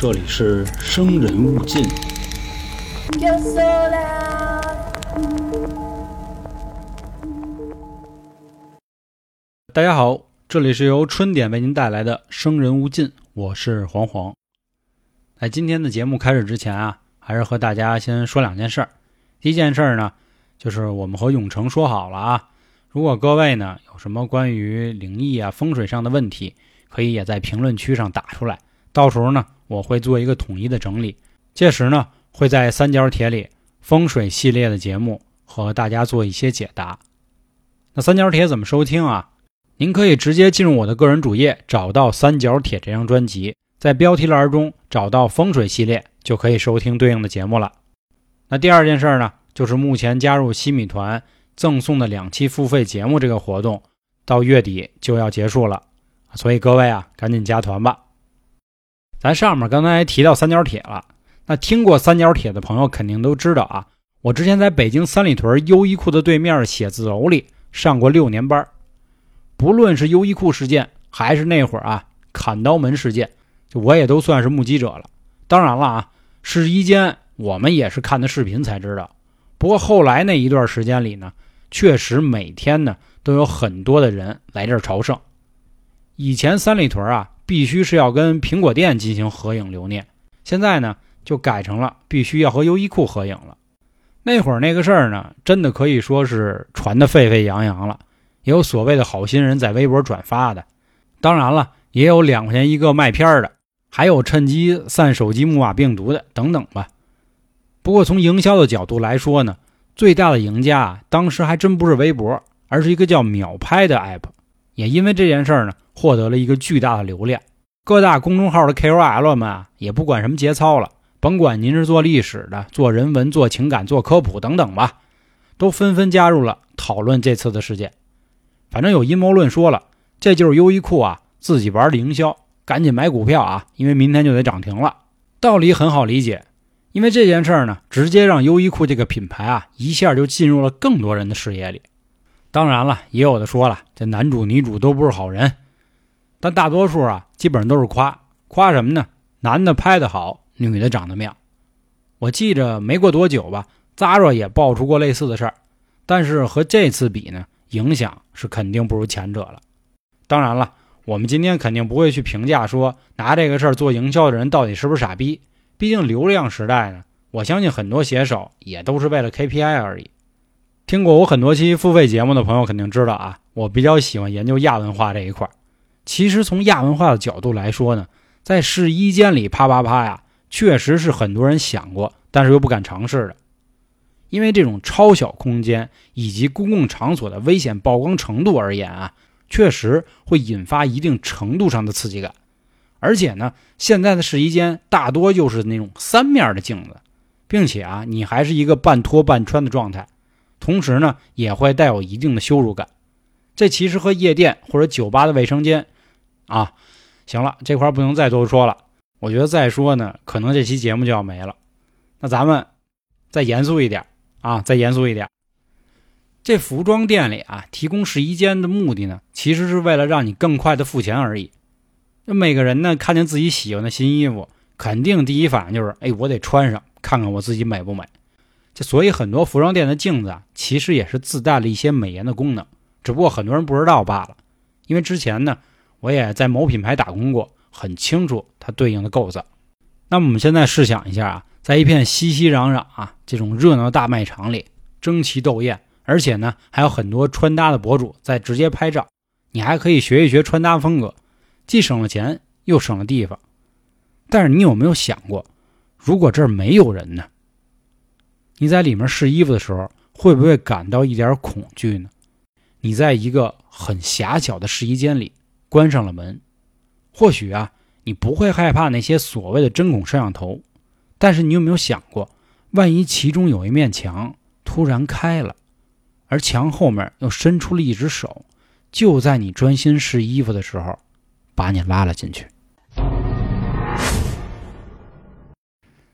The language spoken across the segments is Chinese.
这里是生人勿近。Yo sola. 大家好，这里是由春点为您带来的《生人勿近》，我是黄黄。在今天的节目开始之前啊，还是和大家先说两件事儿。第一件事儿呢，就是我们和永成说好了啊，如果各位呢有什么关于灵异啊、风水上的问题，可以也在评论区上打出来，到时候呢我会做一个统一的整理。届时呢会在三角铁里风水系列的节目和大家做一些解答。那三角铁怎么收听啊？您可以直接进入我的个人主页，找到《三角铁》这张专辑，在标题栏中找到风水系列，就可以收听对应的节目了。那第二件事呢，就是目前加入西米团赠送的两期付费节目这个活动，到月底就要结束了，所以各位啊，赶紧加团吧。咱上面刚才提到三角铁了，那听过三角铁的朋友肯定都知道啊，我之前在北京三里屯优衣库的对面写字楼里上过六年班。不论是优衣库事件，还是那会儿啊砍刀门事件，我也都算是目击者了。当然了啊，试衣间我们也是看的视频才知道。不过后来那一段时间里呢，确实每天呢都有很多的人来这儿朝圣。以前三里屯啊必须是要跟苹果店进行合影留念，现在呢就改成了必须要和优衣库合影了。那会儿那个事儿呢，真的可以说是传得沸沸扬扬了。也有所谓的好心人在微博转发的，当然了，也有两块钱一个卖片的，还有趁机散手机木马病毒的等等吧。不过从营销的角度来说呢，最大的赢家，当时还真不是微博，而是一个叫秒拍的 app。也因为这件事儿呢，获得了一个巨大的流量。各大公众号的 KOL 们啊，也不管什么节操了，甭管您是做历史的、做人文、做情感、做科普等等吧，都纷纷加入了讨论这次的事件。反正有阴谋论说了，这就是优衣库啊自己玩的营销，赶紧买股票啊，因为明天就得涨停了。道理很好理解，因为这件事儿呢，直接让优衣库这个品牌啊一下就进入了更多人的视野里。当然了，也有的说了，这男主女主都不是好人，但大多数啊基本上都是夸夸什么呢？男的拍的好，女的长得妙。我记着没过多久吧，Zara 也爆出过类似的事儿，但是和这次比呢？影响是肯定不如前者了。当然了，我们今天肯定不会去评价说拿这个事儿做营销的人到底是不是傻逼。毕竟流量时代呢，我相信很多写手也都是为了 KPI 而已。听过我很多期付费节目的朋友肯定知道啊，我比较喜欢研究亚文化这一块。其实从亚文化的角度来说呢，在试衣间里啪啪啪呀，确实是很多人想过，但是又不敢尝试的。因为这种超小空间以及公共场所的危险曝光程度而言啊，确实会引发一定程度上的刺激感。而且呢，现在的试衣间大多就是那种三面的镜子，并且啊，你还是一个半脱半穿的状态，同时呢，也会带有一定的羞辱感。这其实和夜店或者酒吧的卫生间，啊，行了，这块不能再多说了。我觉得再说呢，可能这期节目就要没了。那咱们再严肃一点。啊，再严肃一点，这服装店里啊，提供试衣间的目的呢，其实是为了让你更快的付钱而已。那每个人呢，看见自己喜欢的新衣服，肯定第一反应就是，哎，我得穿上，看看我自己美不美。这所以很多服装店的镜子啊，其实也是自带了一些美颜的功能，只不过很多人不知道罢了。因为之前呢，我也在某品牌打工过，很清楚它对应的构造。那么我们现在试想一下啊。在一片熙熙攘攘啊这种热闹大卖场里，争奇斗艳，而且呢还有很多穿搭的博主在直接拍照，你还可以学一学穿搭风格，既省了钱又省了地方。但是你有没有想过，如果这儿没有人呢？你在里面试衣服的时候，会不会感到一点恐惧呢？你在一个很狭小的试衣间里关上了门，或许啊你不会害怕那些所谓的针孔摄像头。但是你有没有想过，万一其中有一面墙突然开了，而墙后面又伸出了一只手，就在你专心试衣服的时候，把你拉了进去？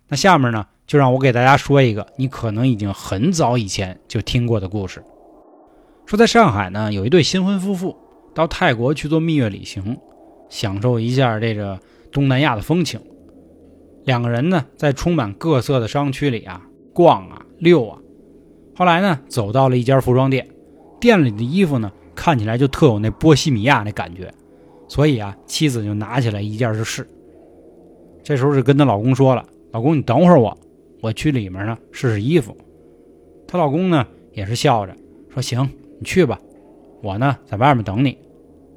那下面呢，就让我给大家说一个你可能已经很早以前就听过的故事。说在上海呢，有一对新婚夫妇到泰国去做蜜月旅行，享受一下这个东南亚的风情。两个人呢在充满各色的商区里啊逛啊溜啊。后来呢，走到了一家服装店，店里的衣服呢看起来就特有那波西米亚那感觉，所以啊，妻子就拿起来一件就试。这时候就跟她老公说了：“老公，你等会儿我，我去里面呢试试衣服。”她老公呢也是笑着说：“行，你去吧，我呢在外面等你，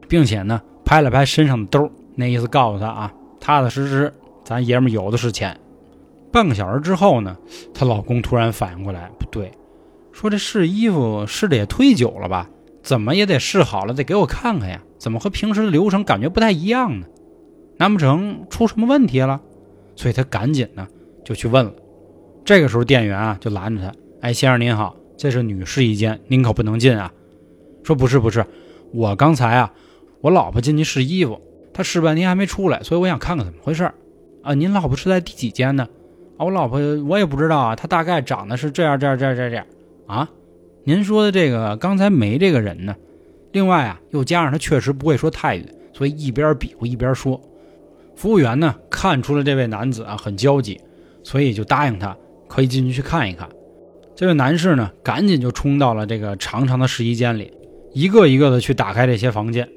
并且呢拍了拍身上的兜，那意思告诉她啊，踏踏实实，咱爷们有的是钱。”半个小时之后呢，她老公突然反应过来，不对，说这试衣服试的也忒久了吧？怎么也得试好了，得给我看看呀？怎么和平时的流程感觉不太一样呢？难不成出什么问题了？所以他赶紧呢就去问了。这个时候店员啊就拦着他：“哎，先生您好，这是女士一间，您可不能进啊。”说：“不是不是，我刚才啊，我老婆进去试衣服，她试半天还没出来，所以我想看看怎么回事啊。您老婆是在第几间呢？啊，我老婆我也不知道啊，她大概长得是这样这样这样这样啊。您说的这个刚才没这个人呢。另外啊，又加上他确实不会说泰语，所以一边比划一边说。”服务员呢看出了这位男子啊很焦急，所以就答应他可以进去去看一看。这位男士呢赶紧就冲到了这个长长的试衣间里，一个一个的去打开这些房间，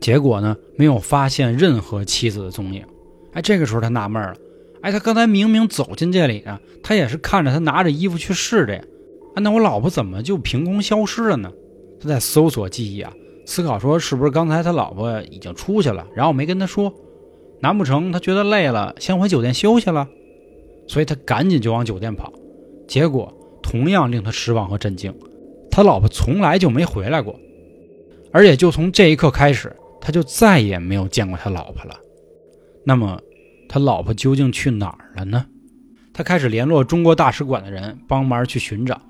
结果呢没有发现任何妻子的踪影。哎，这个时候他纳闷了，哎，他刚才明明走进这里呢，他也是看着他拿着衣服去试的呀，啊，那我老婆怎么就凭空消失了呢？他在搜索记忆啊，思考说是不是刚才他老婆已经出去了，然后没跟他说。难不成他觉得累了，先回酒店休息了？所以他赶紧就往酒店跑。结果同样令他失望和震惊，他老婆从来就没回来过，而且就从这一刻开始，他就再也没有见过他老婆了。那么，他老婆究竟去哪儿了呢？他开始联络中国大使馆的人帮忙去寻找，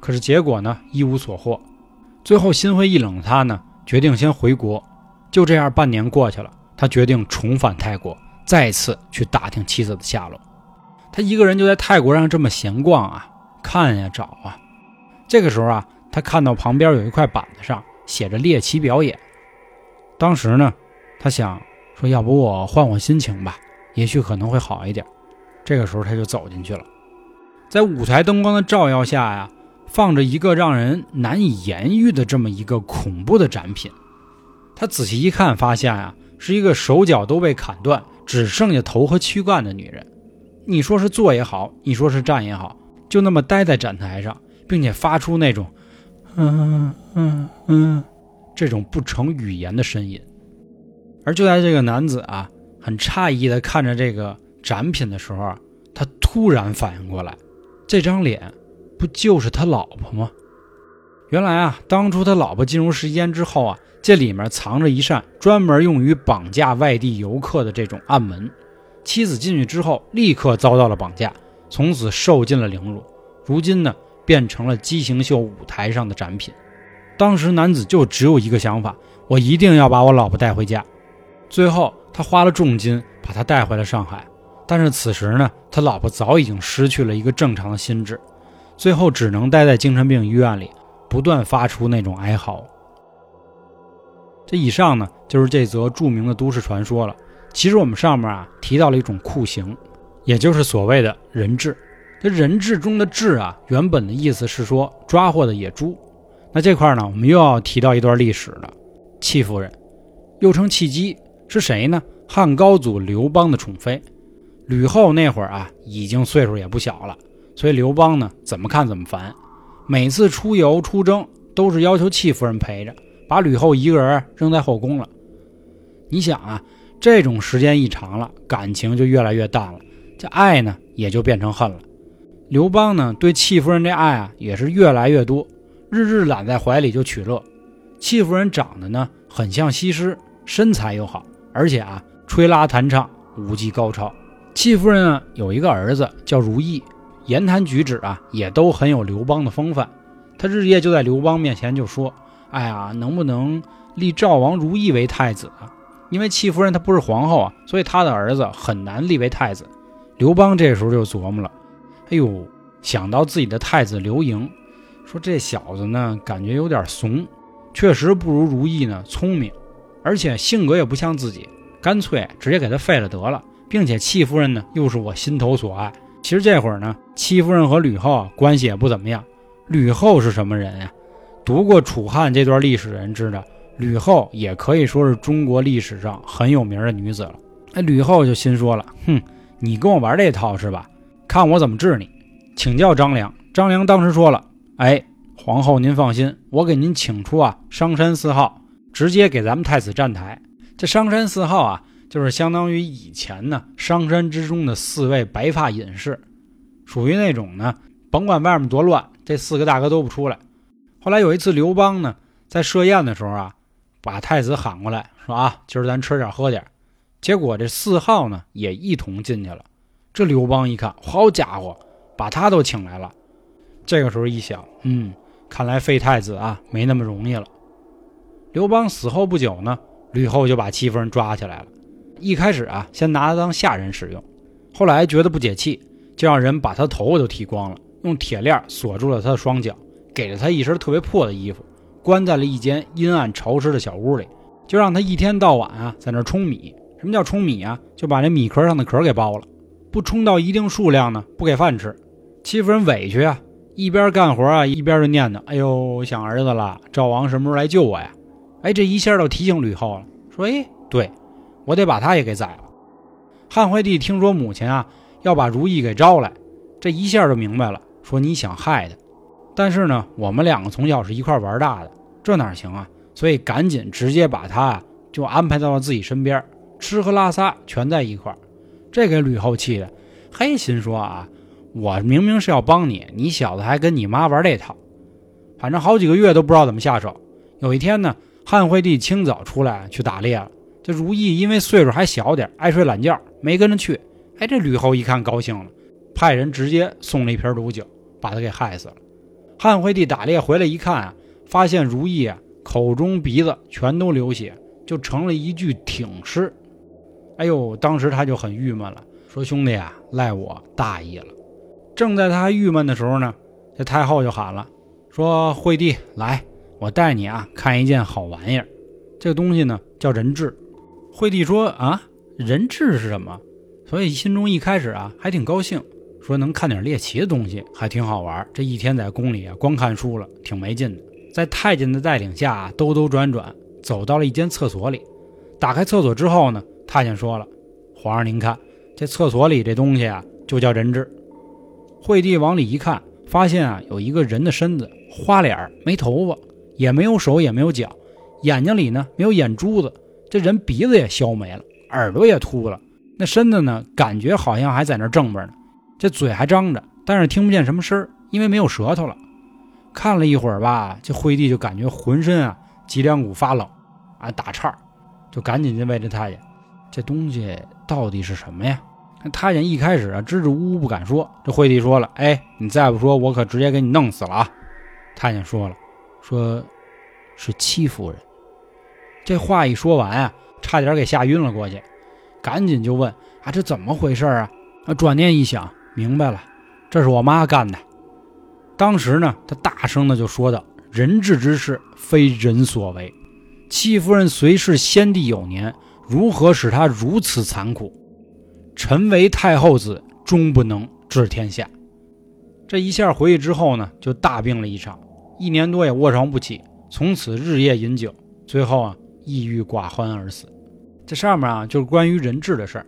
可是结果呢，一无所获。最后心灰意冷的他呢，决定先回国。就这样，半年过去了。他决定重返泰国，再次去打听妻子的下落。他一个人就在泰国上这么闲逛啊，看呀找啊。这个时候啊，他看到旁边有一块板子上写着猎奇表演。当时呢，他想说，要不我换换心情吧，也许可能会好一点。这个时候他就走进去了，在舞台灯光的照耀下呀，放着一个让人难以言喻的这么一个恐怖的展品。他仔细一看，发现啊。是一个手脚都被砍断，只剩下头和躯干的女人。你说是坐也好，你说是站也好，就那么待在展台上，并且发出那种“嗯嗯嗯”这种不成语言的呻吟。而就在这个男子啊很诧异地看着这个展品的时候，他突然反应过来，这张脸不就是他老婆吗？原来啊，当初他老婆进入试衣间之后啊。这里面藏着一扇专门用于绑架外地游客的这种暗门，妻子进去之后立刻遭到了绑架，从此受尽了凌辱。如今呢，变成了畸形秀舞台上的展品。当时男子就只有一个想法：我一定要把我老婆带回家。最后，他花了重金把她带回了上海。但是此时呢，他老婆早已经失去了一个正常的心智，最后只能待在精神病医院里，不断发出那种哀嚎。这以上呢，就是这则著名的都市传说了。其实我们上面啊提到了一种酷刑，也就是所谓的人质。这人质中的质啊，原本的意思是说抓获的野猪。那这块呢，我们又要提到一段历史了。戚夫人，又称戚姬，是谁呢？汉高祖刘邦的宠妃。吕后那会儿啊，已经岁数也不小了，所以刘邦呢，怎么看怎么烦。每次出游出征，都是要求戚夫人陪着。把吕后一个人扔在后宫了，你想啊，这种时间一长了，感情就越来越淡了，这爱呢也就变成恨了。刘邦呢对戚夫人这爱啊也是越来越多，日日揽在怀里就取乐。戚夫人长得呢很像西施，身材又好，而且啊吹拉弹唱舞技高超。戚夫人呢有一个儿子叫如意，言谈举止啊也都很有刘邦的风范。他日夜就在刘邦面前就说。哎呀，能不能立赵王如意为太子啊？因为戚夫人她不是皇后啊，所以她的儿子很难立为太子。刘邦这时候就琢磨了，哎呦，想到自己的太子刘盈，说这小子呢，感觉有点怂，确实不如如意呢聪明，而且性格也不像自己，干脆直接给他废了得了，并且戚夫人呢又是我心头所爱。其实这会儿呢，戚夫人和吕后啊关系也不怎么样。吕后是什么人呀？读过楚汉这段历史的人知道，吕后也可以说是中国历史上很有名的女子了。哎，吕后就心说了，哼，你跟我玩这套是吧？看我怎么治你！请教张良。张良当时说了，哎，皇后您放心，我给您请出啊商山四号，直接给咱们太子站台。这商山四号啊。就是相当于以前呢，商山之中的四位白发隐士，属于那种呢，甭管外面多乱，这四个大哥都不出来。后来有一次，刘邦呢在设宴的时候啊，把太子喊过来，说啊，今儿咱吃点喝点。结果这四号呢也一同进去了。这刘邦一看，好家伙，把他都请来了。这个时候一想，嗯，看来废太子啊没那么容易了。刘邦死后不久呢，吕后就把戚夫人抓起来了。一开始啊，先拿他当下人使用，后来觉得不解气，就让人把他头发都剃光了，用铁链锁住了他的双脚，给了他一身特别破的衣服，关在了一间阴暗潮湿的小屋里，就让他一天到晚啊在那冲米。什么叫冲米啊？就把那米壳上的壳给剥了，不冲到一定数量呢，不给饭吃。戚夫人委屈啊，一边干活啊，一边就念叨：“哎呦，想儿子了，赵王什么时候来救我呀？”哎，这一下就提醒吕后了，说：“哎，对。”我得把他也给宰了。汉惠帝听说母亲啊要把如意给招来，这一下就明白了，说你想害他。但是呢，我们两个从小是一块玩大的，这哪行啊？所以赶紧直接把他啊就安排到了自己身边，吃喝拉撒全在一块这给吕后气的，嘿，心说啊，我明明是要帮你，你小子还跟你妈玩这套。反正好几个月都不知道怎么下手。有一天呢，汉惠帝清早出来去打猎了。这如意因为岁数还小点，爱睡懒觉，没跟着去。哎，这吕后一看高兴了，派人直接送了一瓶毒酒，把他给害死了。汉惠帝打猎回来一看啊，发现如意啊口中鼻子全都流血，就成了一具挺尸。哎呦，当时他就很郁闷了，说：“兄弟啊，赖我大意了。”正在他郁闷的时候呢，这太后就喊了，说：“惠帝，来，我带你啊看一件好玩意儿。这个东西呢叫人质。”惠帝说：“啊，人质是什么？”所以心中一开始啊还挺高兴，说能看点猎奇的东西，还挺好玩。这一天在宫里啊光看书了，挺没劲的。在太监的带领下，兜兜转转，走到了一间厕所里。打开厕所之后呢，太监说了：“皇上您看，这厕所里这东西啊，就叫人质。”惠帝往里一看，发现啊有一个人的身子，花脸没头发，也没有手，也没有脚，眼睛里呢没有眼珠子。这人鼻子也削没了，耳朵也秃了，那身子呢？感觉好像还在那正着呢。这嘴还张着，但是听不见什么声儿，因为没有舌头了。看了一会儿吧，这惠帝就感觉浑身啊脊梁骨发冷，啊打颤就赶紧就问这太监：“这东西到底是什么呀？”太监一开始啊支支吾吾不敢说。这惠帝说了：“哎，你再不说，我可直接给你弄死了啊！”太监说了：“说是戚夫人。”这话一说完啊，差点给吓晕了过去，赶紧就问啊，这怎么回事啊？啊，转念一想，明白了，这是我妈干的。当时呢，他大声的就说道：“人质之事非人所为，戚夫人虽是先帝有年，如何使她如此残酷？臣为太后子，终不能治天下。”这一下回去之后呢，就大病了一场，一年多也卧床不起，从此日夜饮酒，最后啊。抑郁寡欢而死，这上面啊就是关于人质的事儿。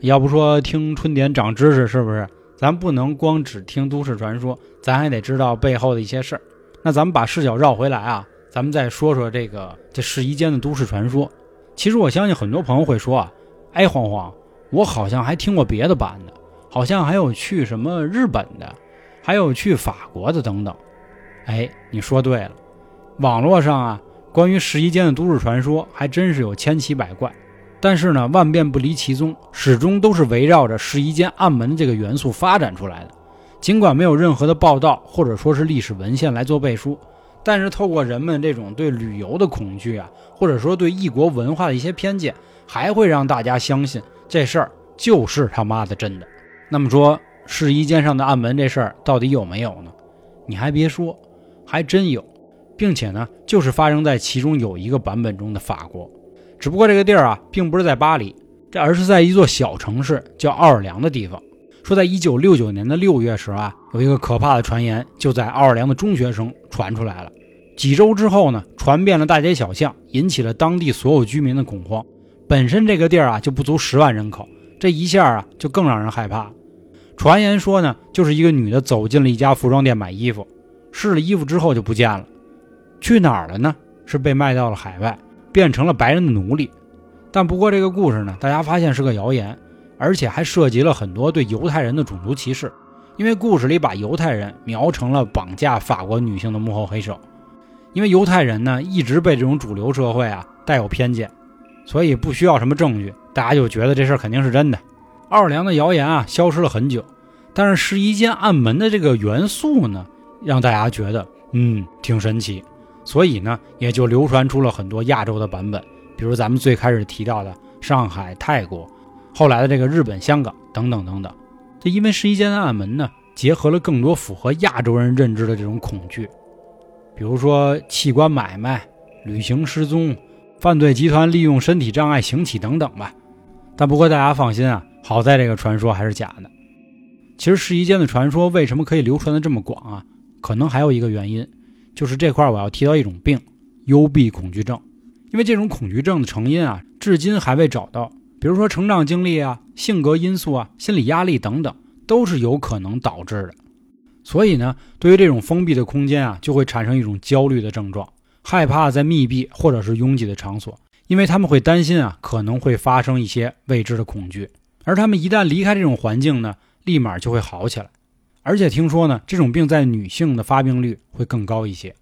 要不说听春典长知识是不是？咱不能光只听都市传说，咱还得知道背后的一些事儿。那咱们把视角绕回来啊，咱们再说说这个这试衣间的都市传说。其实我相信很多朋友会说啊，哎，黄黄，我好像还听过别的版的，好像还有去什么日本的，还有去法国的等等。哎，你说对了，网络上啊。关于试衣间的都市传说还真是有千奇百怪，但是呢，万变不离其宗，始终都是围绕着试衣间暗门这个元素发展出来的。尽管没有任何的报道或者说是历史文献来做背书，但是透过人们这种对旅游的恐惧啊，或者说对异国文化的一些偏见，还会让大家相信这事儿就是他妈的真的。那么说试衣间上的暗门这事儿到底有没有呢？你还别说，还真有。并且呢，就是发生在其中有一个版本中的法国，只不过这个地儿啊，并不是在巴黎，这而是在一座小城市叫奥尔良的地方。说在一九六九年的六月时啊，有一个可怕的传言就在奥尔良的中学生传出来了。几周之后呢，传遍了大街小巷，引起了当地所有居民的恐慌。本身这个地儿啊就不足十万人口，这一下啊就更让人害怕。传言说呢，就是一个女的走进了一家服装店买衣服，试了衣服之后就不见了，去哪儿了呢？是被卖到了海外，变成了白人的奴隶。但不过这个故事呢，大家发现是个谣言，而且还涉及了很多对犹太人的种族歧视，因为故事里把犹太人描成了绑架法国女性的幕后黑手。因为犹太人呢一直被这种主流社会啊带有偏见，所以不需要什么证据，大家就觉得这事儿肯定是真的。奥尔良的谣言啊消失了很久，但是试衣间暗门的这个元素呢，让大家觉得嗯挺神奇，所以呢也就流传出了很多亚洲的版本，比如咱们最开始提到的上海、泰国，后来的这个日本、香港等等等等。这因为试衣间的暗门呢，结合了更多符合亚洲人认知的这种恐惧。比如说器官买卖、旅行失踪、犯罪集团利用身体障碍行乞等等吧。但不过大家放心啊，好在这个传说还是假的。其实试衣间的传说为什么可以流传的这么广啊？可能还有一个原因，就是这块我要提到一种病——幽闭恐惧症。因为这种恐惧症的成因啊，至今还未找到。比如说成长经历啊、性格因素啊、心理压力等等，都是有可能导致的。所以呢，对于这种封闭的空间啊，就会产生一种焦虑的症状，害怕在密闭或者是拥挤的场所，因为他们会担心啊，可能会发生一些未知的恐惧。而他们一旦离开这种环境呢，立马就会好起来。而且听说呢，这种病在女性的发病率会更高一些。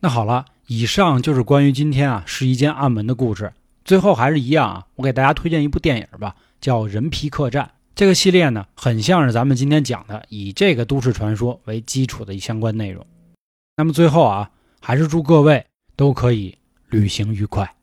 那好了，以上就是关于今天啊试衣间暗门的故事。最后还是一样啊，我给大家推荐一部电影吧，叫《人皮客栈》。这个系列呢，很像是咱们今天讲的以这个都市传说为基础的相关内容。那么最后啊，还是祝各位都可以旅行愉快。